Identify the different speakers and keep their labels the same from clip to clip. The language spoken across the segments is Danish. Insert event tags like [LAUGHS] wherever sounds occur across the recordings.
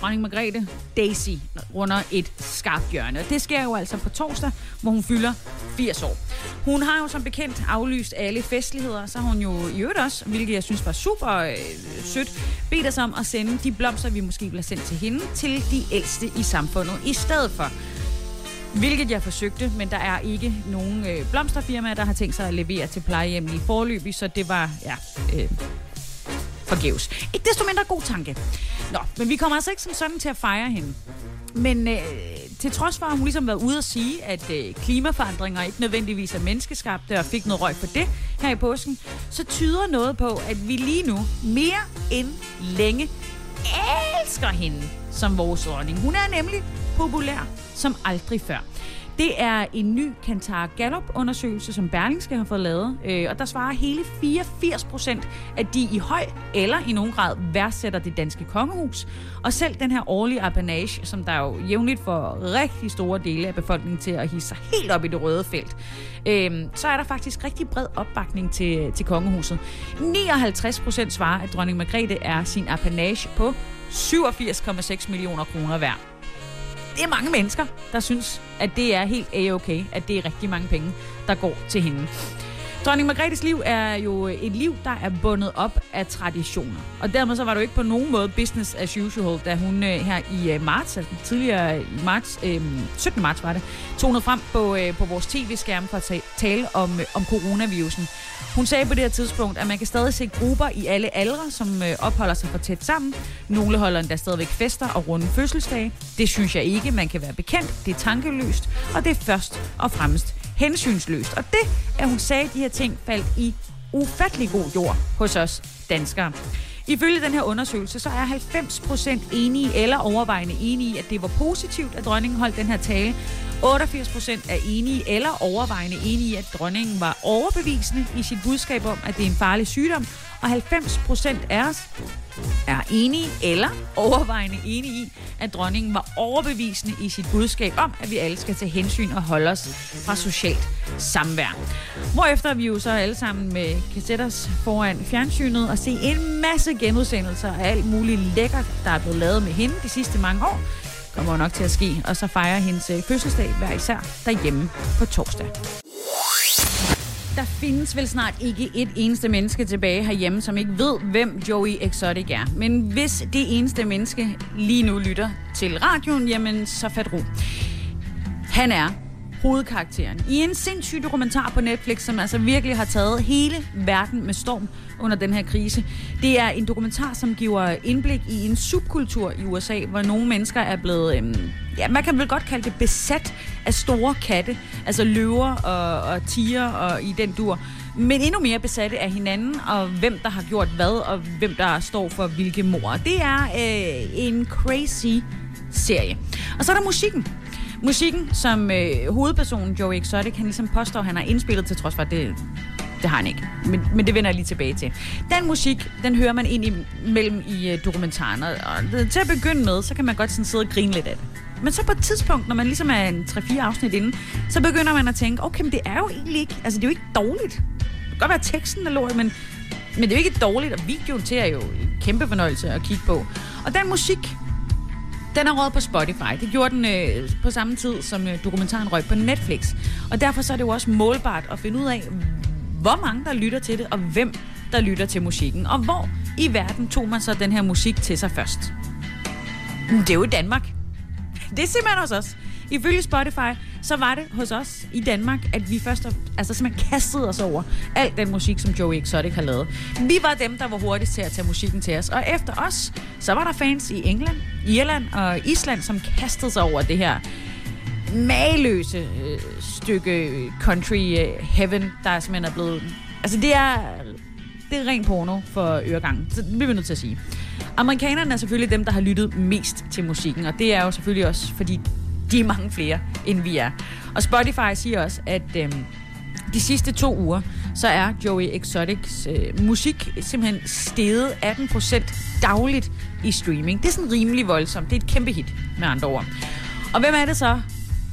Speaker 1: dronning Margrethe, Daisy, runder et skarpt hjørne. Og det sker jo altså på torsdag, hvor hun fylder 80 år. Hun har jo som bekendt aflyst alle festligheder, så har hun jo i øvrigt også, hvilket jeg synes var super øh, sødt, bedt os om at sende de blomster, vi måske bliver sendt til hende, til de ældste i samfundet i stedet for. Hvilket jeg forsøgte, men der er ikke nogen øh, blomsterfirmaer, der har tænkt sig at levere til plejehjem i forløbig, så det var, ja, øh, forgæves. Ikke desto mindre god tanke. Nå, men vi kommer altså ikke som sådan til at fejre hende. Men øh, til trods for, at hun ligesom været ude at sige, at øh, klimaforandringer ikke nødvendigvis er menneskeskabte, og fik noget røg for det her i påsken, så tyder noget på, at vi lige nu mere end længe elsker hende som vores dronning. Hun er nemlig populær som aldrig før. Det er en ny Kantar Gallup-undersøgelse, som Berlingske har fået lavet, øh, og der svarer hele 84 procent, at de i høj eller i nogen grad værdsætter det danske kongehus. Og selv den her årlige apanage, som der jo jævnligt får rigtig store dele af befolkningen til at hisse sig helt op i det røde felt, øh, så er der faktisk rigtig bred opbakning til, til kongehuset. 59 procent svarer, at dronning Margrethe er sin apanage på 87,6 millioner kroner værd det er mange mennesker, der synes, at det er helt a-okay, at det er rigtig mange penge, der går til hende. Dronning Margrethes liv er jo et liv, der er bundet op af traditioner. Og dermed så var det jo ikke på nogen måde business as usual, da hun øh, her i øh, marts, altså tidligere i marts, øh, 17. marts var det, tonede frem på, øh, på vores tv-skærm for at tale om, øh, om coronavirusen. Hun sagde på det her tidspunkt, at man kan stadig se grupper i alle aldre, som øh, opholder sig for tæt sammen. Nogle holder endda stadigvæk fester og runde fødselsdage. Det synes jeg ikke, man kan være bekendt. Det er tankeløst, og det er først og fremmest hensynsløst. Og det, at hun sagde de her ting, faldt i ufattelig god jord hos os danskere. Ifølge den her undersøgelse, så er 90% enige eller overvejende enige i, at det var positivt, at dronningen holdt den her tale. 88% er enige eller overvejende enige i, at dronningen var overbevisende i sit budskab om, at det er en farlig sygdom. Og 90 procent af os er enige eller overvejende enige i, at dronningen var overbevisende i sit budskab om, at vi alle skal tage hensyn og holde os fra socialt samvær. Hvorefter vi jo så alle sammen med kassetters foran fjernsynet og se en masse genudsendelser af alt muligt lækkert, der er blevet lavet med hende de sidste mange år, kommer nok til at ske, og så fejrer hendes øh, fødselsdag hver især derhjemme på torsdag. Der findes vel snart ikke et eneste menneske tilbage herhjemme, som ikke ved, hvem Joey Exotic er. Men hvis det eneste menneske lige nu lytter til radioen, jamen så fat ro. Han er hovedkarakteren i en sindssyg dokumentar på Netflix, som altså virkelig har taget hele verden med storm under den her krise. Det er en dokumentar, som giver indblik i en subkultur i USA, hvor nogle mennesker er blevet, øhm, ja, man kan vel godt kalde det besat af store katte, altså løver og, og tiger og i den dur men endnu mere besatte af hinanden, og hvem der har gjort hvad, og hvem der står for hvilke mor. Det er øh, en crazy serie. Og så er der musikken. Musikken, som øh, hovedpersonen Joey Exotic, han ligesom påstår, han har indspillet til trods for, at det, det har han ikke. Men, men det vender jeg lige tilbage til. Den musik, den hører man ind imellem i uh, dokumentaren. Og, det, til at begynde med, så kan man godt sådan sidde og grine lidt af det. Men så på et tidspunkt, når man ligesom er en 3-4 afsnit inde, så begynder man at tænke, okay, men det er jo egentlig ikke, altså det er jo ikke dårligt. Det kan godt være, at teksten er lort, men, men det er jo ikke dårligt, og videoen til er jo en kæmpe fornøjelse at kigge på. Og den musik, den er råd på Spotify. Det gjorde den øh, på samme tid, som øh, dokumentaren røg på Netflix. Og derfor så er det jo også målbart at finde ud af, hvor mange der lytter til det, og hvem der lytter til musikken. Og hvor i verden tog man så den her musik til sig først? Det er jo i Danmark. Det er simpelthen hos os. Ifølge Spotify, så var det hos os i Danmark, at vi først altså simpelthen kastede os over al den musik, som Joey Exotic har lavet. Vi var dem, der var hurtigst til at tage musikken til os. Og efter os, så var der fans i England, Irland og Island, som kastede sig over det her mageløse øh, stykke øh, country øh, heaven, der simpelthen er blevet... Altså det er det er ren porno for øregangen. Så det bliver vi nødt til at sige. Amerikanerne er selvfølgelig dem, der har lyttet mest til musikken, og det er jo selvfølgelig også, fordi de er mange flere, end vi er. Og Spotify siger også, at øhm, de sidste to uger, så er Joey Exotics øh, musik simpelthen steget 18% dagligt i streaming. Det er sådan rimelig voldsomt. Det er et kæmpe hit, med andre ord. Og hvem er det så,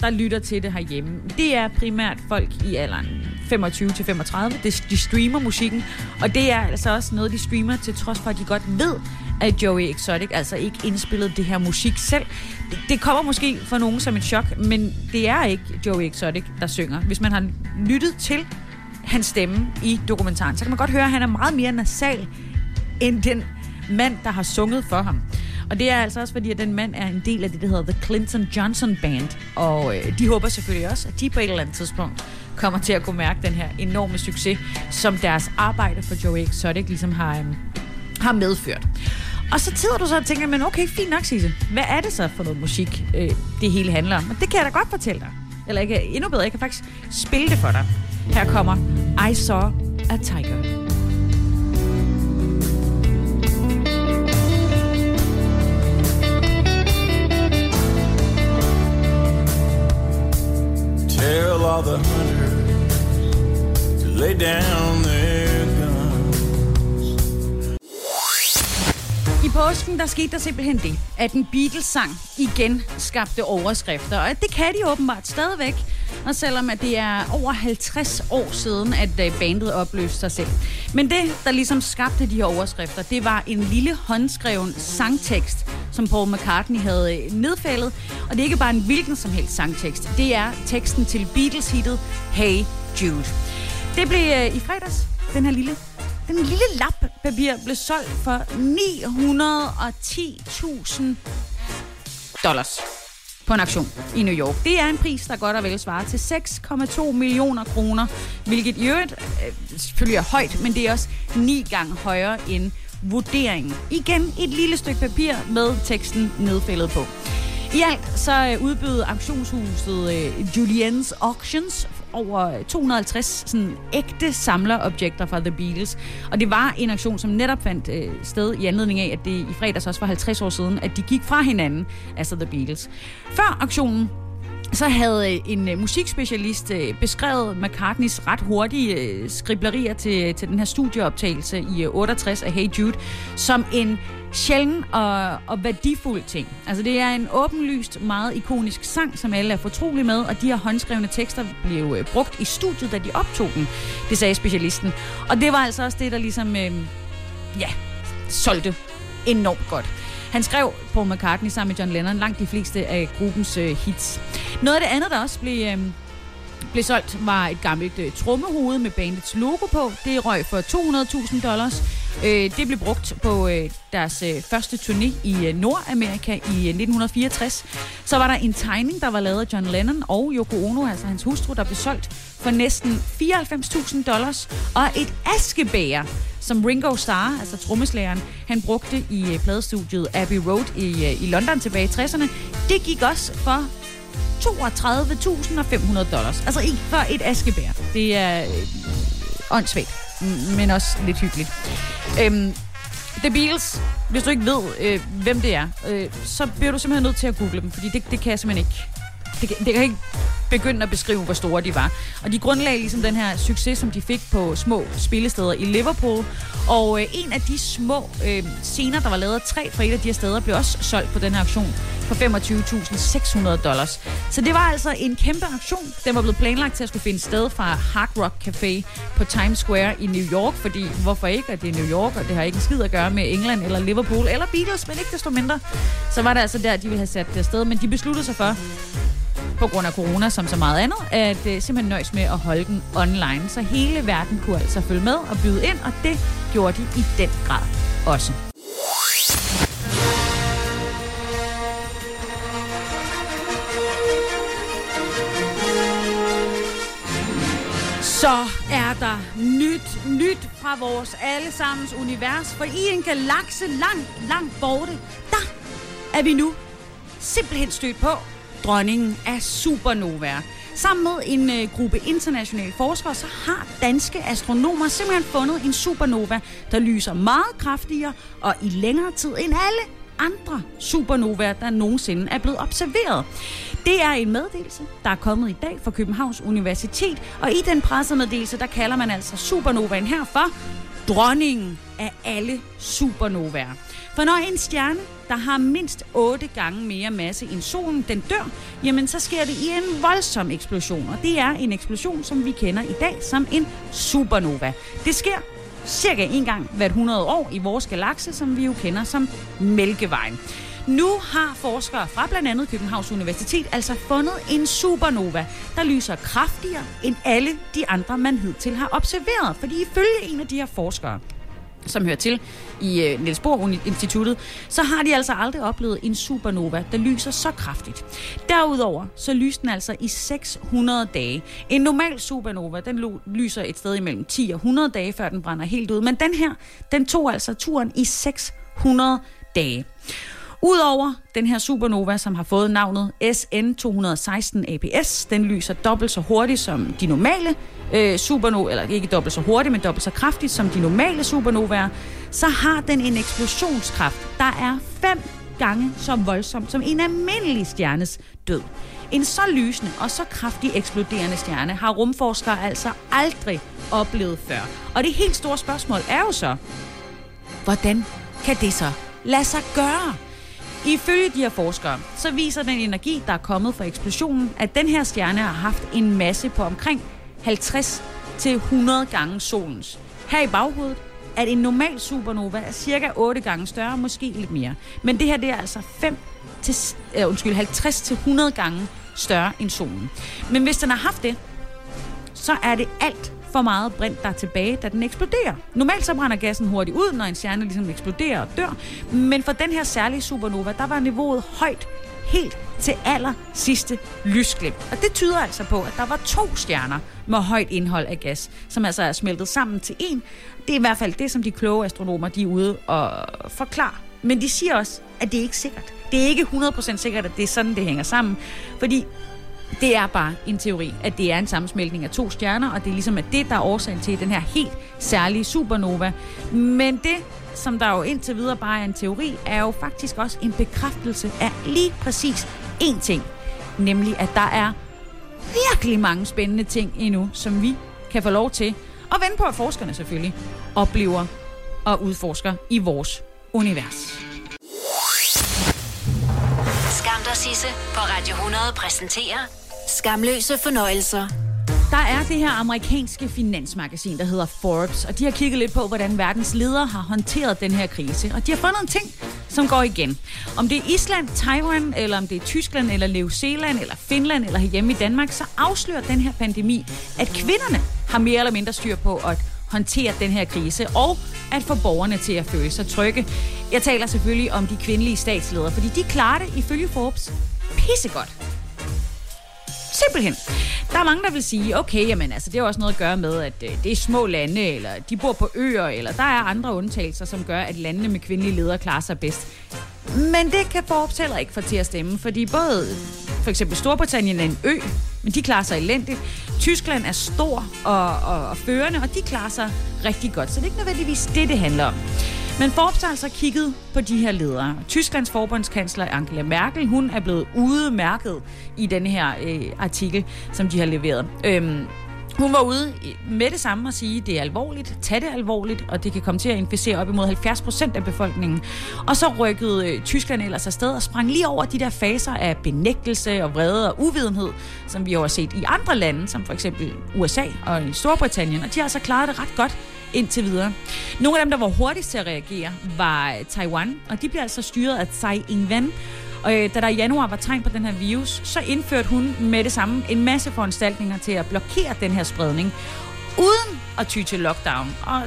Speaker 1: der lytter til det herhjemme? Det er primært folk i alderen 25-35. De streamer musikken, og det er altså også noget, de streamer til trods for, at de godt ved, at Joey Exotic altså ikke indspillede det her musik selv. Det, det kommer måske for nogen som et chok, men det er ikke Joey Exotic, der synger. Hvis man har lyttet til hans stemme i dokumentaren, så kan man godt høre, at han er meget mere nasal end den mand, der har sunget for ham. Og det er altså også fordi, at den mand er en del af det, der hedder The Clinton Johnson Band. Og øh, de håber selvfølgelig også, at de på et eller andet tidspunkt kommer til at kunne mærke den her enorme succes, som deres arbejde for Joey Exotic ligesom har, øh, har medført. Og så tider du så og tænker, men okay, fint nok, Sisse. Hvad er det så for noget musik, øh, det hele handler om? Og det kan jeg da godt fortælle dig. Eller ikke, endnu bedre, jeg kan faktisk spille det for dig. Her kommer I Saw a Tiger. Tell all the hunters to lay down their I påsken, der skete der simpelthen det, at en Beatles-sang igen skabte overskrifter. Og det kan de åbenbart stadigvæk. Og selvom at det er over 50 år siden, at øh, bandet opløste sig selv. Men det, der ligesom skabte de her overskrifter, det var en lille håndskreven sangtekst, som Paul McCartney havde øh, nedfældet. Og det er ikke bare en hvilken som helst sangtekst. Det er teksten til Beatles-hittet Hey Jude. Det blev øh, i fredags, den her lille den lille lap papir blev solgt for 910.000 dollars på en auktion i New York. Det er en pris, der godt og vel svarer til 6,2 millioner kroner, hvilket i øvrigt øh, selvfølgelig er højt, men det er også ni gange højere end vurderingen. Igen et lille stykke papir med teksten nedfældet på. I alt så udbydede udbød auktionshuset øh, Julien's Auctions over 250 sådan ægte samlerobjekter fra The Beatles. Og det var en aktion, som netop fandt øh, sted i anledning af, at det i fredags også var 50 år siden, at de gik fra hinanden, altså The Beatles. Før aktionen så havde øh, en øh, musikspecialist øh, beskrevet McCartneys ret hurtige skriblerier til, til den her studieoptagelse i 68 af Hey Jude som en sjælden og, og værdifuld ting. Altså det er en åbenlyst, meget ikonisk sang, som alle er fortrolige med, og de her håndskrevne tekster blev brugt i studiet, da de optog den, det sagde specialisten. Og det var altså også det, der ligesom, uh, ja, solgte enormt godt. Han skrev på McCartney sammen med John Lennon langt de fleste af gruppens øh, hits. Noget af det andet, der også blev, øh, blev solgt, var et gammelt øh, trommehoved med bandets logo på. Det røg for 200.000 dollars. Øh, det blev brugt på øh, deres øh, første turné i øh, Nordamerika i øh, 1964. Så var der en tegning, der var lavet af John Lennon og Yoko Ono, altså hans hustru, der blev solgt for næsten 94.000 dollars. Og et askebæger, som Ringo Starr, altså trommeslageren, han brugte i øh, pladestudiet Abbey Road i, øh, i London tilbage i 60'erne. Det gik også for 32.500 dollars. Altså ikke for et askebær. Det er øh, åndssvagt, men også lidt hyggeligt. Øhm, The Beatles, hvis du ikke ved, øh, hvem det er, øh, så bliver du simpelthen nødt til at google dem, fordi det, det kan jeg simpelthen ikke. Det, det kan ikke begyndte at beskrive, hvor store de var. Og de grundlagde ligesom den her succes, som de fik på små spillesteder i Liverpool. Og øh, en af de små øh, scener, der var lavet af tre fra et af de her steder, blev også solgt på den her auktion for 25.600 dollars. Så det var altså en kæmpe aktion. Den var blevet planlagt til at skulle finde sted fra Hard Rock Café på Times Square i New York, fordi hvorfor ikke, at det er New York, og det har ikke en skid at gøre med England eller Liverpool eller Beatles, men ikke desto mindre. Så var det altså der, de ville have sat det sted, men de besluttede sig for, på grund af corona som så meget andet, at øh, simpelthen nøjes med at holde den online. Så hele verden kunne altså følge med og byde ind, og det gjorde de i den grad også. Så er der nyt, nyt fra vores allesammens univers, for i en galakse langt, langt borte, der er vi nu simpelthen stødt på dronningen af supernovaer. Sammen med en øh, gruppe internationale forskere, så har danske astronomer simpelthen fundet en supernova, der lyser meget kraftigere og i længere tid end alle andre supernovaer, der nogensinde er blevet observeret. Det er en meddelelse, der er kommet i dag fra Københavns Universitet, og i den pressemeddelelse, der kalder man altså supernovaen her for dronningen af alle supernovaer. For når en stjerne, der har mindst 8 gange mere masse end solen, den dør, jamen så sker det i en voldsom eksplosion. Og det er en eksplosion, som vi kender i dag som en supernova. Det sker cirka en gang hvert 100 år i vores galakse, som vi jo kender som Mælkevejen. Nu har forskere fra blandt andet Københavns Universitet altså fundet en supernova, der lyser kraftigere end alle de andre, man hidtil har observeret. Fordi ifølge en af de her forskere, som hører til i øh, Niels Bohr Instituttet, så har de altså aldrig oplevet en supernova, der lyser så kraftigt. Derudover så lyser den altså i 600 dage. En normal supernova, den lyser et sted imellem 10 og 100 dage, før den brænder helt ud. Men den her, den tog altså turen i 600 dage. Udover den her supernova, som har fået navnet SN216 APS, den lyser dobbelt så hurtigt som de normale øh, supernova, eller ikke dobbelt så hurtigt, men dobbelt så kraftigt som de normale supernovaer, så har den en eksplosionskraft, der er fem gange så voldsom som en almindelig stjernes død. En så lysende og så kraftig eksploderende stjerne har rumforskere altså aldrig oplevet før. Og det helt store spørgsmål er jo så, hvordan kan det så lade sig gøre? Ifølge de her forskere, så viser den energi, der er kommet fra eksplosionen, at den her stjerne har haft en masse på omkring 50 til 100 gange solens. Her i baghovedet, at en normal supernova er cirka 8 gange større, måske lidt mere. Men det her det er altså 5 til, uh, undskyld, 50 til 100 gange større end solen. Men hvis den har haft det, så er det alt for meget brint, der er tilbage, da den eksploderer. Normalt så brænder gassen hurtigt ud, når en stjerne ligesom eksploderer og dør. Men for den her særlige supernova, der var niveauet højt helt til aller sidste lysglimt. Og det tyder altså på, at der var to stjerner med højt indhold af gas, som altså er smeltet sammen til en. Det er i hvert fald det, som de kloge astronomer de er ude og forklare. Men de siger også, at det er ikke sikkert. Det er ikke 100% sikkert, at det er sådan, det hænger sammen. Fordi det er bare en teori, at det er en sammensmeltning af to stjerner, og det er ligesom at det, der er årsagen til den her helt særlige supernova. Men det, som der jo indtil videre bare er en teori, er jo faktisk også en bekræftelse af lige præcis én ting. Nemlig, at der er virkelig mange spændende ting endnu, som vi kan få lov til at vende på, at forskerne selvfølgelig oplever og udforsker i vores univers.
Speaker 2: Skam dig, Sisse, på Radio 100 præsenterer Skamløse fornøjelser.
Speaker 1: Der er det her amerikanske finansmagasin, der hedder Forbes, og de har kigget lidt på, hvordan verdens ledere har håndteret den her krise. Og de har fundet en ting, som går igen. Om det er Island, Taiwan, eller om det er Tyskland, eller New Zealand, eller Finland, eller hjemme i Danmark, så afslører den her pandemi, at kvinderne har mere eller mindre styr på at håndtere den her krise, og at få borgerne til at føle sig trygge. Jeg taler selvfølgelig om de kvindelige statsledere, fordi de klarer det ifølge Forbes pissegodt. Simpelthen. Der er mange, der vil sige, okay, jamen, altså, det har også noget at gøre med, at øh, det er små lande, eller de bor på øer, eller der er andre undtagelser, som gør, at landene med kvindelige ledere klarer sig bedst. Men det kan Forbes heller ikke få til at stemme, fordi både for eksempel Storbritannien er en ø, men de klarer sig elendigt. Tyskland er stor og, og, og førende, og de klarer sig rigtig godt. Så det er ikke nødvendigvis det, det handler om. Men Forbes har altså kigget på de her ledere. Tysklands forbundskansler Angela Merkel, hun er blevet udmærket i den her øh, artikel, som de har leveret. Øhm, hun var ude med det samme og sige, at det er alvorligt, tag det alvorligt, og det kan komme til at inficere op imod 70 procent af befolkningen. Og så rykkede øh, Tyskland ellers afsted og sprang lige over de der faser af benægtelse og vrede og uvidenhed, som vi har set i andre lande, som for eksempel USA og Storbritannien, og de har altså klaret det ret godt indtil videre. Nogle af dem, der var hurtigst til at reagere, var Taiwan, og de bliver altså styret af Tsai Ing-wen, og øh, da der i januar var tegn på den her virus, så indførte hun med det samme en masse foranstaltninger til at blokere den her spredning, uden at ty til lockdown. Og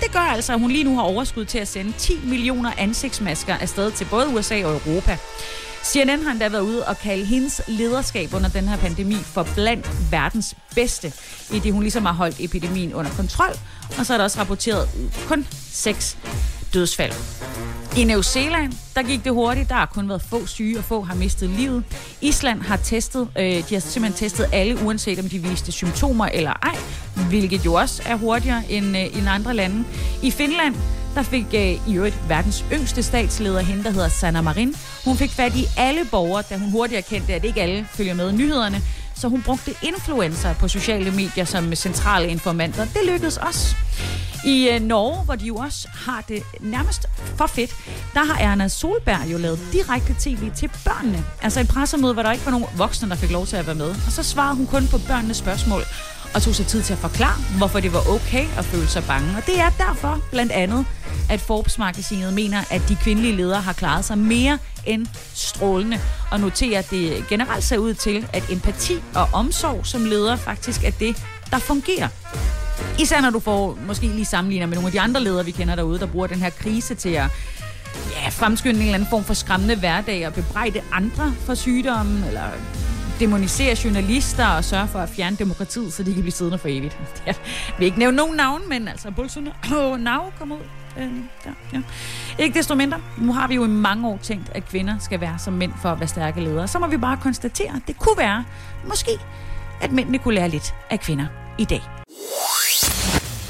Speaker 1: det gør altså, at hun lige nu har overskud til at sende 10 millioner ansigtsmasker afsted til både USA og Europa. CNN har endda været ude og kalde hendes lederskab under den her pandemi for blandt verdens bedste, i det hun ligesom har holdt epidemien under kontrol, og så er der også rapporteret kun seks dødsfald. I New Zealand, der gik det hurtigt. Der har kun været få syge, og få har mistet livet. Island har testet, øh, de har simpelthen testet alle, uanset om de viste symptomer eller ej, hvilket jo også er hurtigere end, øh, end andre lande. I Finland, der fik øh, i øvrigt verdens yngste statsleder, hende der hedder Sanna Marin. Hun fik fat i alle borgere, da hun hurtigt erkendte, at ikke alle følger med nyhederne. Så hun brugte influencer på sociale medier som centrale informanter. Det lykkedes også. I øh, Norge, hvor de jo også har det nærmest for fedt, der har Erna Solberg jo lavet direkte tv til børnene. Altså et pressemøde, hvor der ikke var nogen voksne, der fik lov til at være med. Og så svarede hun kun på børnenes spørgsmål og tog sig tid til at forklare, hvorfor det var okay at føle sig bange. Og det er derfor blandt andet, at Forbes-magasinet mener, at de kvindelige ledere har klaret sig mere end strålende, og noterer, at det generelt ser ud til, at empati og omsorg som leder faktisk er det, der fungerer. Især når du får måske lige sammenligner med nogle af de andre ledere, vi kender derude, der bruger den her krise til at ja, fremskynde en eller anden form for skræmmende hverdag og bebrejde andre for sygdommen, eller demonisere journalister og sørge for at fjerne demokratiet, så de kan blive siddende for evigt. [LAUGHS] Jeg vil ikke nævne nogen navn, men altså Bolsonaro kom ud. Øh, der, ja. Ikke desto mindre, nu har vi jo i mange år tænkt, at kvinder skal være som mænd for at være stærke ledere. Så må vi bare konstatere, at det kunne være, måske, at mændene kunne lære lidt af kvinder i dag.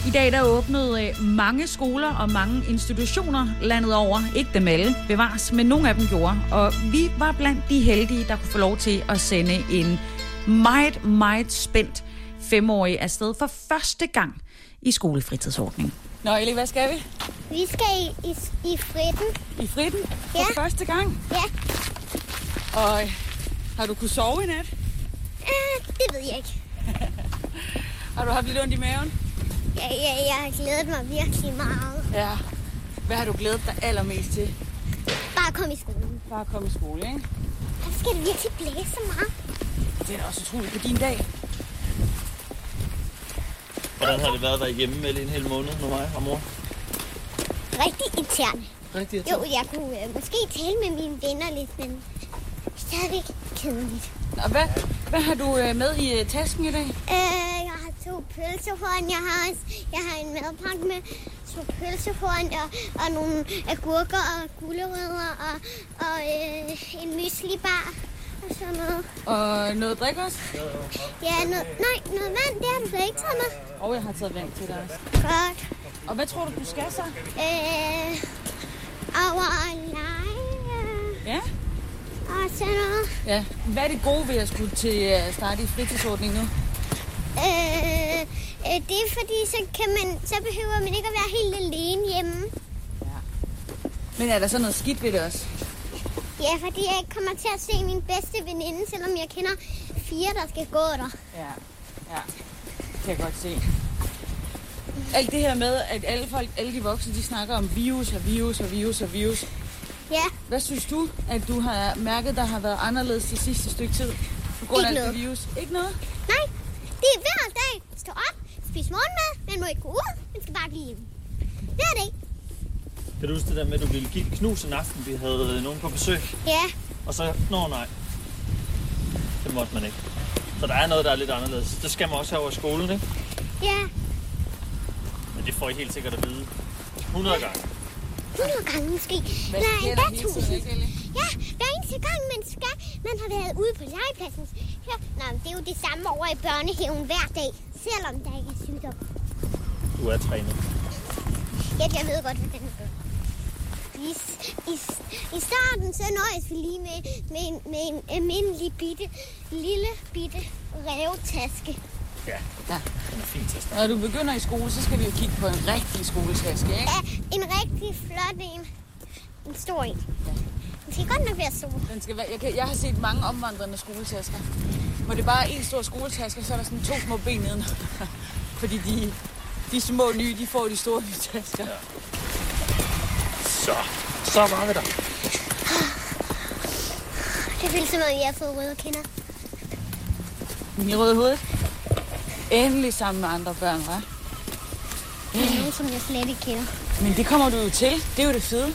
Speaker 1: I dag der åbnede øh, mange skoler og mange institutioner landet over. Ikke dem alle bevares, men nogle af dem gjorde. Og vi var blandt de heldige, der kunne få lov til at sende en meget, meget spændt femårig afsted for første gang i skolefritidsordningen. Nå, Ellie, hvad skal vi?
Speaker 3: Vi skal i, i, i fritten.
Speaker 1: I fritten? For
Speaker 3: Ja.
Speaker 1: første gang?
Speaker 3: Ja,
Speaker 1: Og øh, har du kunnet sove i nat?
Speaker 3: øh, det ved jeg ikke. [LAUGHS]
Speaker 1: Har du haft lidt ondt i maven?
Speaker 3: Jeg, jeg, jeg har glædet mig virkelig meget.
Speaker 1: Ja. Hvad har du glædet dig allermest til?
Speaker 3: Bare kom i skolen.
Speaker 1: Bare at komme i skole, ikke?
Speaker 3: Der skal det virkelig blæse så meget.
Speaker 1: Det er da også utroligt på din dag.
Speaker 4: Hvordan har det været at være hjemme med en hel måned med mig og mor?
Speaker 3: Rigtig irriterende.
Speaker 4: Rigtigt.
Speaker 3: Jo, jeg kunne øh, måske tale med mine venner lidt, men stadigvæk kedeligt.
Speaker 1: Og hvad, hvad har du øh, med i øh, tasken i dag?
Speaker 3: Øh, pølsehorn. Jeg har, også, jeg har en madpakke med to pølsehorn og, og nogle agurker og gulerødder og, og øh, en myslibar og sådan noget.
Speaker 1: Og noget drik også?
Speaker 3: Ja, noget, nej, noget vand, det har du slet ikke taget med.
Speaker 1: Og jeg har taget vand til dig også.
Speaker 3: Godt.
Speaker 1: Og hvad tror du, du skal så?
Speaker 3: Øh, over at lege
Speaker 1: Ja?
Speaker 3: og sådan noget.
Speaker 1: Ja. Hvad er det gode ved at skulle til at starte i fritidsordning nu?
Speaker 3: Øh, øh, det er fordi, så, kan man, så behøver man ikke at være helt alene hjemme.
Speaker 1: Men er der så noget skidt ved det også?
Speaker 3: Ja, fordi jeg ikke kommer til at se min bedste veninde, selvom jeg kender fire, der skal gå der.
Speaker 1: Ja. Ja. Det kan jeg godt se. Alt det her med, at alle folk, alle de voksne, de snakker om virus og virus og virus og virus.
Speaker 3: Ja,
Speaker 1: Hvad synes du, at du har mærket, der har været anderledes det sidste stykke tid? På grund af
Speaker 3: Ikke
Speaker 1: det
Speaker 3: noget.
Speaker 1: virus? Ikke noget?
Speaker 3: nej. Det er hver dag. Stå op, spis morgenmad. Man må ikke gå ud. Man skal bare blive hjemme. Hver dag.
Speaker 4: Kan du huske det der med, at du ville give knus en aften, vi havde øh, nogen på besøg?
Speaker 3: Ja,
Speaker 4: Og så, nå nej. Det måtte man ikke. Så der er noget, der er lidt anderledes. Det skal man også have over i skolen, ikke?
Speaker 3: ja.
Speaker 4: Men det får I helt sikkert at vide. 100 gange.
Speaker 3: 100 gange måske.
Speaker 1: Hvad
Speaker 3: Nej, endda
Speaker 1: der hele tiden,
Speaker 3: 1000.
Speaker 1: ikke, Ellie?
Speaker 3: Ja, hver eneste gang man skal, man har været ude på legepladsen. Ja, nå, men det er jo det samme over i børnehaven hver dag, selvom der ikke er sygdom.
Speaker 4: Du er trænet.
Speaker 3: Ja, jeg ved godt, hvordan det gør. I, i, I starten så nøjes vi lige med, med, en, med en almindelig bitte, lille bitte revtaske.
Speaker 4: Ja,
Speaker 1: Ja.
Speaker 4: den er fint til at starte.
Speaker 1: Når du begynder i skole, så skal vi jo kigge på en rigtig skoletaske, ikke?
Speaker 3: Ja, en rigtig flot en. En stor en. Den skal godt nok være stor.
Speaker 1: Den skal være, jeg, kan, jeg har set mange omvandrende skoletasker. Hvor det bare er en stor skoletaske, og så er der sådan to små ben neden. [LAUGHS] Fordi de, de små nye, de får de store nye tasker. Ja.
Speaker 4: Så, så var vi der.
Speaker 3: Det føles som om, jeg har fået røde kinder.
Speaker 1: I røde hoved. Endelig sammen med andre børn, hva'?
Speaker 3: Det er nogen, som jeg slet ikke kender.
Speaker 1: Men det kommer du jo til. Det er jo det fede.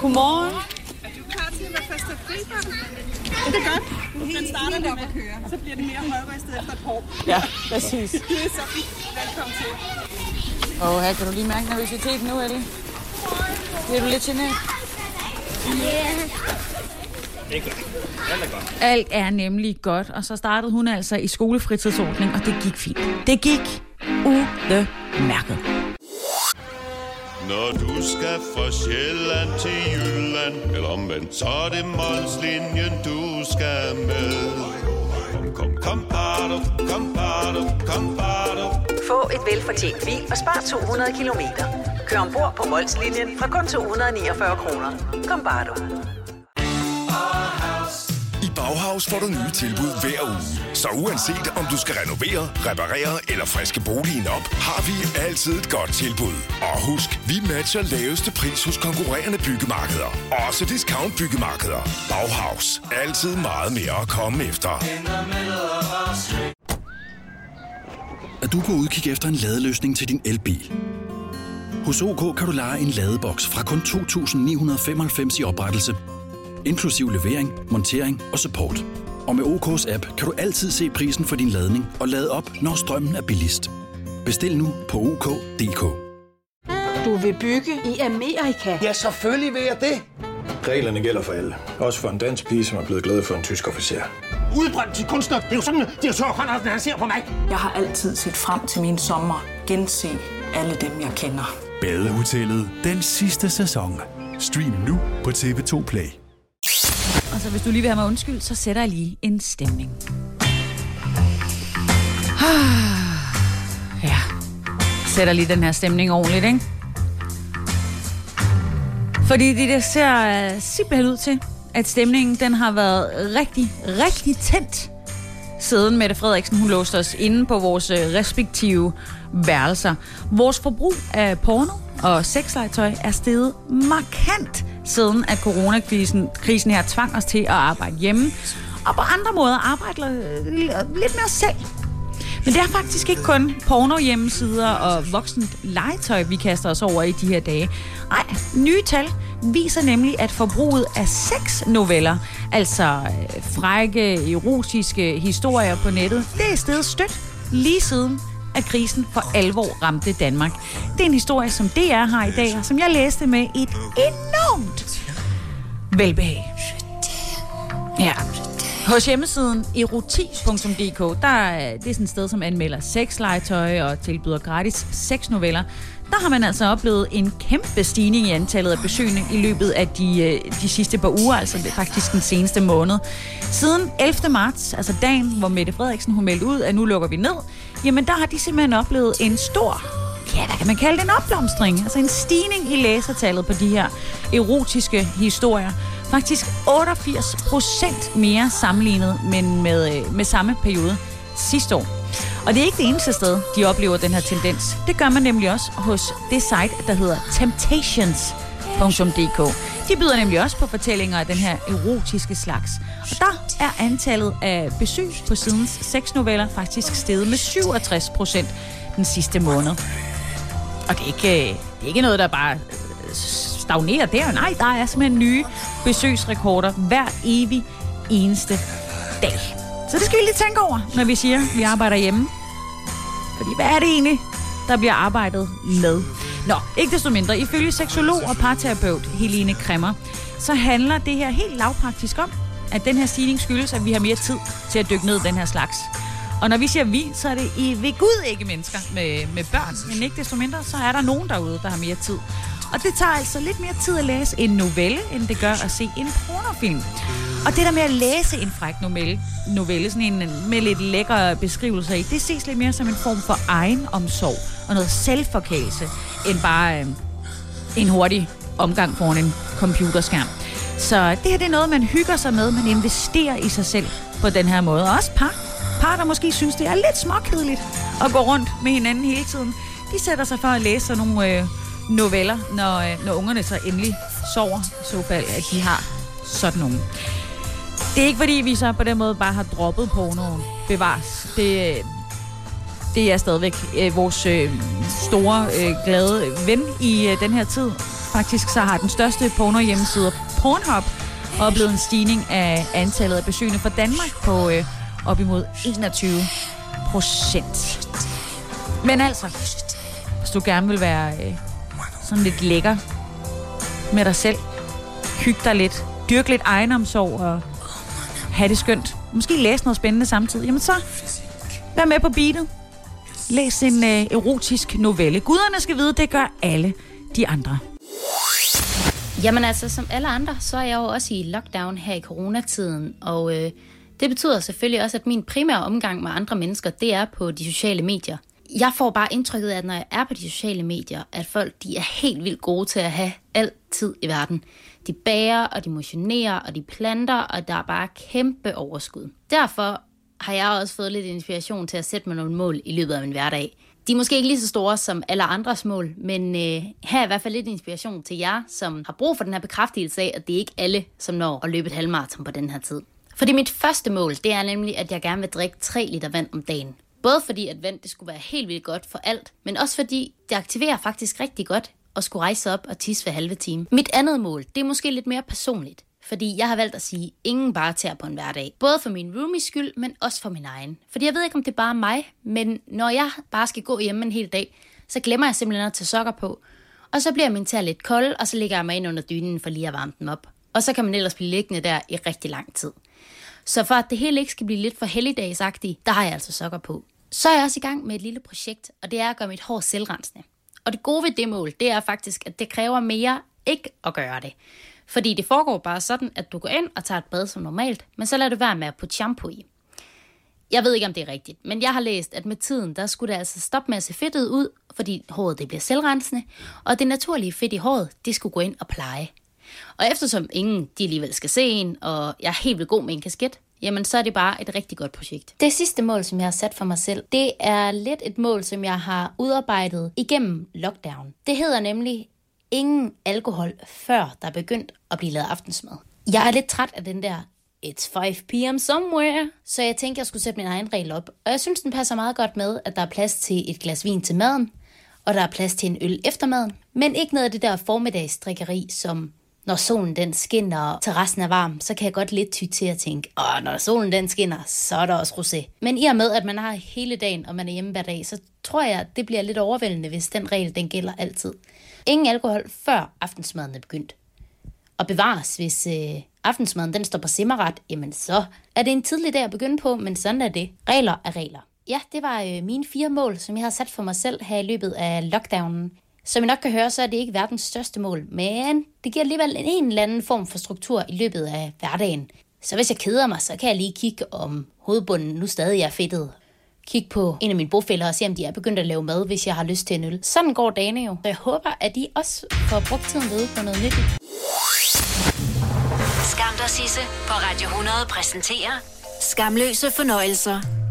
Speaker 1: Godmorgen.
Speaker 5: Er du klar til være første april Det er godt. Den starter lidt op at køre. Så bliver det mere højrystet efter et år.
Speaker 1: Ja, præcis.
Speaker 5: Det er så velkommen til.
Speaker 1: Åh, oh, her kan du lige mærke nervøsiteten nu, Ellie. Bliver du lidt generet?
Speaker 4: Det er godt. Alt er godt.
Speaker 1: Alt er nemlig godt, og så startede hun altså i skolefritidsordning, og det gik fint. Det gik udmærket.
Speaker 6: Når du skal fra Sjælland til Jylland Eller omvendt, så er det Molslinjen, du skal med Kom, kom, kom, bado, kom, bado, kom, bado.
Speaker 7: Få et velfortjent bil og spar 200 kilometer. Kør ombord på Molslinjen fra kun 249 kroner. Kom bare du.
Speaker 8: I Bauhaus får du nye tilbud hver uge. Så uanset om du skal renovere, reparere eller friske boligen op, har vi altid et godt tilbud. Og husk, vi matcher laveste pris hos konkurrerende byggemarkeder. Også discount byggemarkeder. Bauhaus. Altid meget mere at komme efter.
Speaker 9: Er du på udkig efter en ladeløsning til din elbil? Hos OK kan du lege en ladeboks fra kun 2.995 i oprettelse, inklusiv levering, montering og support. Og med OK's app kan du altid se prisen for din ladning og lade op, når strømmen er billigst. Bestil nu på OK.dk.
Speaker 10: Du vil bygge i Amerika?
Speaker 11: Ja, selvfølgelig vil jeg det. Reglerne gælder for alle. Også for en dansk pige, som er blevet glad for en tysk officer.
Speaker 12: Udbrændt til kunstner. Det er jo sådan, at de har tørt, han ser på mig.
Speaker 10: Jeg har altid set frem til min sommer. Gense alle dem, jeg kender.
Speaker 13: Badehotellet den sidste sæson. Stream nu på TV2 Play.
Speaker 1: Og så hvis du lige vil have mig undskyld, så sætter jeg lige en stemning. [SIGHS] Ja, sætter lige den her stemning ordentligt, ikke? Fordi det der ser øh, simpelthen ud til, at stemningen den har været rigtig, rigtig tændt, siden Mette Frederiksen hun låste os inde på vores øh, respektive værelser. Vores forbrug af porno og sexlegetøj er steget markant siden at coronakrisen krisen her tvang os til at arbejde hjemme, og på andre måder arbejde øh, lidt mere selv. Men det er faktisk ikke kun porno-hjemmesider og voksent legetøj, vi kaster os over i de her dage. Nej, nye tal viser nemlig, at forbruget af seks noveller, altså øh, frække, erotiske historier på nettet, det er stedet stødt lige siden at krisen for alvor ramte Danmark. Det er en historie, som DR har i dag, og som jeg læste med et enormt velbehag. Ja. Hos hjemmesiden erotis.dk, der er, det er sådan et sted, som anmelder sexlegetøj og tilbyder gratis sexnoveller. Der har man altså oplevet en kæmpe stigning i antallet af besøgende i løbet af de, øh, de sidste par uger, altså faktisk den seneste måned. Siden 11. marts, altså dagen, hvor Mette Frederiksen hun meldte ud, at nu lukker vi ned, jamen der har de simpelthen oplevet en stor ja, hvad kan man kalde det, en opblomstring, altså en stigning i læsertallet på de her erotiske historier. Faktisk 88 procent mere sammenlignet men med, øh, med samme periode sidste år. Og det er ikke det eneste sted, de oplever den her tendens. Det gør man nemlig også hos det site, der hedder temptations.dk. De byder nemlig også på fortællinger af den her erotiske slags. Og der er antallet af besøg på sidens seks noveller faktisk steget med 67 procent den sidste måned. Og det er ikke, øh, det er ikke noget, der bare øh, stagnerer der. Nej, der er simpelthen nye besøgsrekorder hver evig eneste dag. Så det skal vi lige tænke over, når vi siger, at vi arbejder hjemme. Fordi hvad er det egentlig, der bliver arbejdet med? Nå, ikke desto mindre. Ifølge seksolog og parterapeut Helene Kremmer, så handler det her helt lavpraktisk om, at den her stigning skyldes, at vi har mere tid til at dykke ned i den her slags. Og når vi siger vi, så er det i ved Gud ikke mennesker med, med børn. Men ikke desto mindre, så er der nogen derude, der har mere tid. Og det tager altså lidt mere tid at læse en novelle, end det gør at se en pornofilm. Og det der med at læse en fræk novelle, novelle sådan en med lidt lækre beskrivelser i, det ses lidt mere som en form for egen omsorg og noget selvforkælelse, end bare øh, en hurtig omgang foran en computerskærm. Så det her det er noget, man hygger sig med, man investerer i sig selv på den her måde. Og også par, par der måske synes, det er lidt småkedeligt at gå rundt med hinanden hele tiden. De sætter sig for at læse sådan nogle øh, noveller, når, øh, når ungerne så endelig sover, i så fald, at de har sådan nogle. Det er ikke fordi, vi så på den måde bare har droppet pornoen. Bevares. Det, øh, det er stadigvæk øh, vores øh, store, øh, glade ven i øh, den her tid. Faktisk så har den største porno hjemmeside Pornhub oplevet en stigning af antallet af besøgende fra Danmark på øh, op imod 21 procent. Men altså, hvis du gerne vil være øh, sådan lidt lækker med dig selv, hygge dig lidt, Dyrk lidt egenomsorg og have det skønt, måske læse noget spændende samtidig, jamen så vær med på beatet. Læs en øh, erotisk novelle. Guderne skal vide, det gør alle de andre.
Speaker 14: Jamen altså, som alle andre, så er jeg jo også i lockdown her i coronatiden, og øh, det betyder selvfølgelig også, at min primære omgang med andre mennesker, det er på de sociale medier. Jeg får bare indtrykket af, at når jeg er på de sociale medier, at folk de er helt vildt gode til at have altid i verden. De bager, og de motionerer, og de planter, og der er bare kæmpe overskud. Derfor har jeg også fået lidt inspiration til at sætte mig nogle mål i løbet af min hverdag. De er måske ikke lige så store som alle andres mål, men øh, her er i hvert fald lidt inspiration til jer, som har brug for den her bekræftelse af, at det er ikke alle, som når at løbe et halvmarathon på den her tid. Fordi mit første mål, det er nemlig, at jeg gerne vil drikke 3 liter vand om dagen. Både fordi, at vand det skulle være helt vildt godt for alt, men også fordi det aktiverer faktisk rigtig godt at skulle rejse op og tisse hver halve time. Mit andet mål, det er måske lidt mere personligt. Fordi jeg har valgt at sige, ingen bare tager på en hverdag. Både for min roomies skyld, men også for min egen. Fordi jeg ved ikke, om det er bare mig, men når jeg bare skal gå hjemme en hel dag, så glemmer jeg simpelthen at tage sokker på. Og så bliver min tær lidt kold, og så ligger jeg mig ind under dynen for lige at varme den op. Og så kan man ellers blive liggende der i rigtig lang tid. Så for at det hele ikke skal blive lidt for helligdagsagtigt, der har jeg altså sokker på. Så er jeg også i gang med et lille projekt, og det er at gøre mit hår selvrensende. Og det gode ved det mål, det er faktisk, at det kræver mere ikke at gøre det. Fordi det foregår bare sådan, at du går ind og tager et bad som normalt, men så lader du være med at putte shampoo i. Jeg ved ikke, om det er rigtigt, men jeg har læst, at med tiden, der skulle det altså stoppe med at se fedtet ud, fordi håret det bliver selvrensende, og det naturlige fedt i håret, det skulle gå ind og pleje. Og eftersom ingen de alligevel skal se en, og jeg er helt vildt god med en kasket, jamen så er det bare et rigtig godt projekt. Det sidste mål, som jeg har sat for mig selv, det er lidt et mål, som jeg har udarbejdet igennem lockdown. Det hedder nemlig ingen alkohol, før der er begyndt at blive lavet aftensmad. Jeg er lidt træt af den der It's 5 p.m. somewhere. Så jeg tænkte, jeg skulle sætte min egen regel op. Og jeg synes, den passer meget godt med, at der er plads til et glas vin til maden, og der er plads til en øl efter maden. Men ikke noget af det der formiddagsdrikkeri, som når solen den skinner, og terrassen er varm, så kan jeg godt lidt ty til at tænke, åh, når solen den skinner, så er der også rosé. Men i og med, at man har hele dagen, og man er hjemme hver dag, så tror jeg, det bliver lidt overvældende, hvis den regel, den gælder altid. Ingen alkohol, før aftensmaden er begyndt. Og bevares, hvis øh, aftensmaden den står på simmerret, jamen så er det en tidlig dag at begynde på, men sådan er det. Regler er regler. Ja, det var øh, mine fire mål, som jeg har sat for mig selv her i løbet af lockdownen. Som I nok kan høre, så er det ikke verdens største mål, men det giver alligevel en eller anden form for struktur i løbet af hverdagen. Så hvis jeg keder mig, så kan jeg lige kigge, om hovedbunden nu stadig er fedtet. Kig på en af mine bofælder og se, om de er begyndt at lave mad, hvis jeg har lyst til en øl. Sådan går dagene jo. Så jeg håber, at I også får brugt tiden ved på noget nyttigt.
Speaker 2: Skam dig, Sisse på Radio 100 præsenterer Skamløse fornøjelser.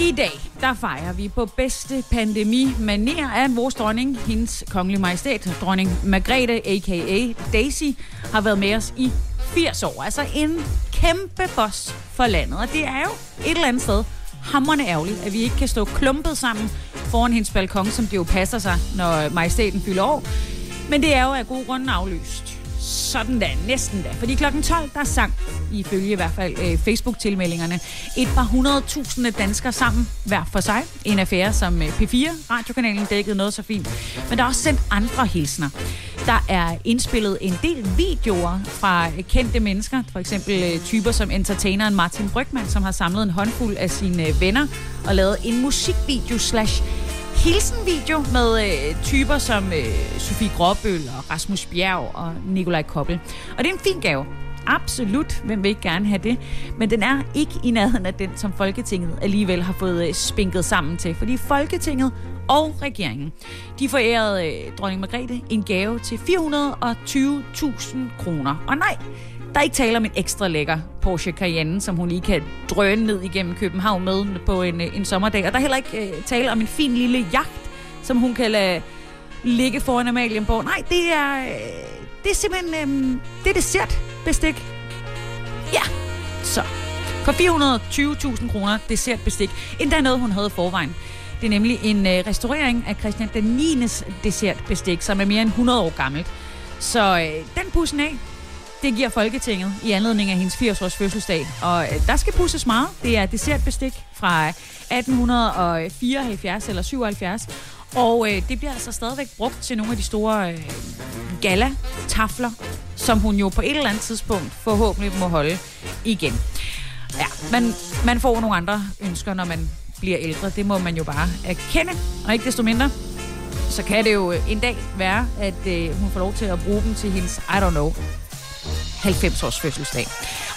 Speaker 1: I dag, der fejrer vi på bedste pandemi maner at vores dronning, hendes kongelige majestæt, dronning Margrethe, a.k.a. Daisy, har været med os i 80 år. Altså en kæmpe boss for landet. Og det er jo et eller andet sted hammerne ærgerligt, at vi ikke kan stå klumpet sammen foran hendes balkon, som det jo passer sig, når majestæten fylder år. Men det er jo af god grund aflyst. Sådan da, næsten da. Fordi klokken 12, der sang, ifølge i hvert fald øh, Facebook-tilmeldingerne, et par hundredtusinde danskere sammen, hver for sig. En affære, som øh, P4, radiokanalen, dækkede noget så fint. Men der er også sendt andre hilsner. Der er indspillet en del videoer fra øh, kendte mennesker. For eksempel øh, typer som entertaineren Martin Brygman, som har samlet en håndfuld af sine øh, venner og lavet en musikvideo slash hilsenvideo med øh, typer som øh, Sofie Gråbøl og Rasmus Bjerg og Nikolaj Koppel. Og det er en fin gave. Absolut, hvem vil ikke gerne have det? Men den er ikke i nærheden af den, som Folketinget alligevel har fået øh, spinket sammen til. Fordi Folketinget og regeringen, de forærede øh, dronning Margrethe en gave til 420.000 kroner. Og nej, der er ikke tale om en ekstra lækker Porsche Cayenne, som hun lige kan drøne ned igennem København med på en, øh, en sommerdag. Og der er heller ikke øh, tale om en fin lille jagt, som hun kan lade ligge foran Amalienborg. Nej, det er, øh, det er simpelthen øh, det er dessertbestik. Ja, så. For 420.000 kroner dessertbestik. Endda noget, hun havde i forvejen. Det er nemlig en øh, restaurering af Christian den 9. dessertbestik, som er mere end 100 år gammelt. Så øh, den bussen af, det giver Folketinget i anledning af hendes 80-års fødselsdag. Og øh, der skal pusses meget. Det er dessertbestik fra 1874 eller 77. Og øh, det bliver altså stadigvæk brugt til nogle af de store øh, gala-tafler, som hun jo på et eller andet tidspunkt forhåbentlig må holde igen. Ja, man, man får nogle andre ønsker, når man bliver ældre. Det må man jo bare erkende. Og ikke desto mindre, så kan det jo en dag være, at øh, hun får lov til at bruge dem til hendes, I don't know, 90-års fødselsdag.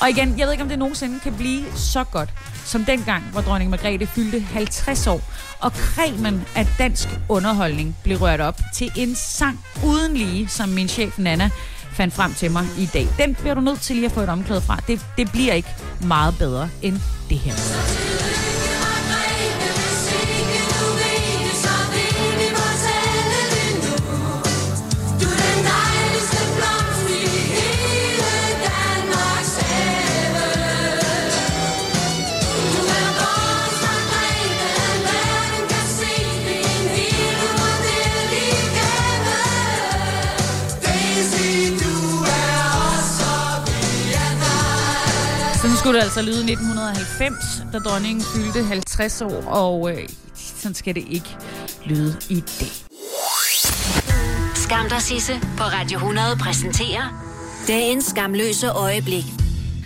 Speaker 1: Og igen, jeg ved ikke, om det nogensinde kan blive så godt, som dengang, hvor dronning Margrethe fyldte 50 år, og kremen af dansk underholdning blev rørt op til en sang uden lige, som min chef Nana fandt frem til mig i dag. Den bliver du nødt til lige at få et omklæde fra. Det, det bliver ikke meget bedre end det her. Skulle det altså lyde i 1990, da dronningen fyldte 50 år, og øh, sådan skal det ikke lyde i dag.
Speaker 2: Skam dig, Sisse på Radio 100 præsenterer dagens skamløse øjeblik.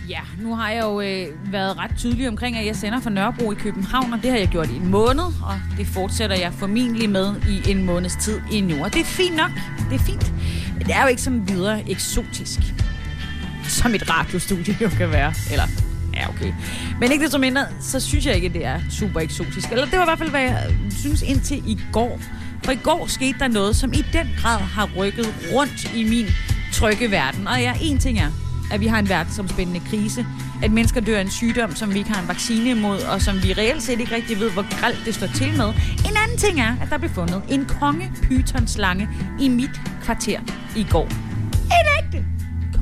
Speaker 1: Ja, nu har jeg jo øh, været ret tydelig omkring, at jeg sender fra Nørrebro i København, og det har jeg gjort i en måned, og det fortsætter jeg formentlig med i en måneds tid endnu. Og det er fint nok, det er fint. Men det er jo ikke sådan videre eksotisk, som et radiostudie jo kan være. Eller, ja okay. Men ikke desto mindre, så synes jeg ikke, det er super eksotisk. Eller det var i hvert fald, hvad jeg øh, synes indtil i går. For i går skete der noget, som i den grad har rykket rundt i min trygge verden. Og ja, en ting er, at vi har en verdensomspændende krise. At mennesker dør af en sygdom, som vi ikke har en vaccine imod, og som vi reelt set ikke rigtig ved, hvor gralt det står til med. En anden ting er, at der blev fundet en kongepytonslange i mit kvarter i går.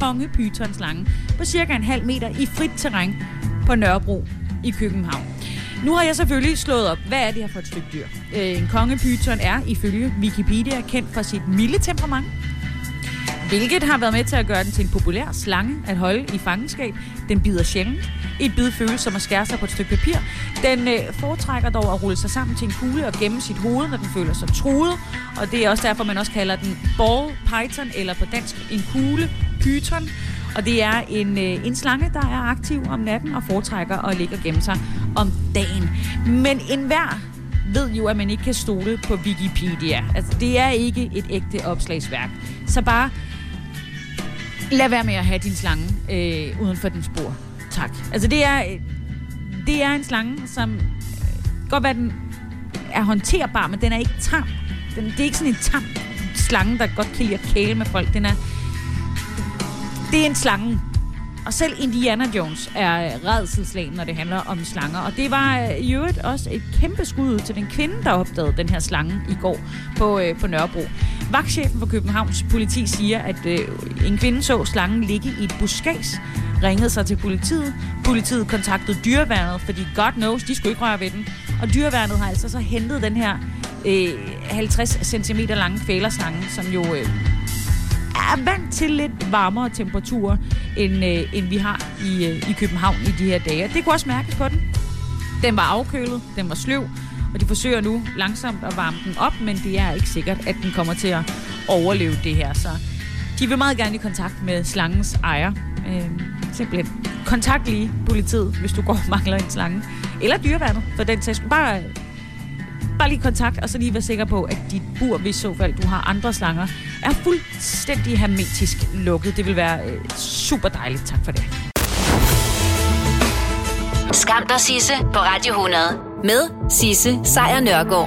Speaker 1: En på cirka en halv meter i frit terræn på Nørrebro i København. Nu har jeg selvfølgelig slået op, hvad er det her for et stykke dyr? Øh, En kongepyton er ifølge Wikipedia kendt for sit milde temperament, hvilket har været med til at gøre den til en populær slange at holde i fangenskab. Den bider sjældent. Et bid føles som at skære sig på et stykke papir. Den øh, foretrækker dog at rulle sig sammen til en kugle og gemme sit hoved, når den føler sig truet. Og det er også derfor, man også kalder den ball python, eller på dansk en kugle pyton. Og det er en, øh, en slange, der er aktiv om natten og foretrækker at ligge og gemme sig om dagen. Men enhver ved jo, at man ikke kan stole på Wikipedia. Altså, det er ikke et ægte opslagsværk. Så bare lad være med at have din slange øh, uden for din spor. Tak. Altså, det er, det er en slange, som øh, godt være, den er håndterbar, men den er ikke tam. Den, det er ikke sådan en tam slange, der godt kan lide at kæle med folk. Den er, det er en slange. Og selv Indiana Jones er øh, redselslagen, når det handler om slanger. Og det var øh, i øvrigt også et kæmpe skud til den kvinde, der opdagede den her slange i går på, øh, på Nørrebro. Vagtchefen for Københavns politi siger, at øh, en kvinde så slangen ligge i et buskads, ringede sig til politiet. Politiet kontaktede dyreværnet, fordi God knows, de skulle ikke røre ved den. Og dyreværnet har altså så hentet den her øh, 50 cm lange fælerslange, som jo øh, er vant til lidt varmere temperaturer, end, øh, end vi har i, øh, i København i de her dage. Det kunne også mærkes på den. Den var afkølet, den var sløv, og de forsøger nu langsomt at varme den op, men det er ikke sikkert, at den kommer til at overleve det her. Så de vil meget gerne i kontakt med slangens ejer. Øh, simpelthen kontakt lige politiet, hvis du går og mangler en slange. Eller dyreværnet, for den sags. Bare, bare lige kontakt, og så lige være sikker på, at dit bur, hvis så fald du har andre slanger, er fuldstændig hermetisk lukket. Det vil være øh, super dejligt. Tak for det.
Speaker 2: Skam dig, Sisse på Radio 100 med Sisse Sejr Nørgaard.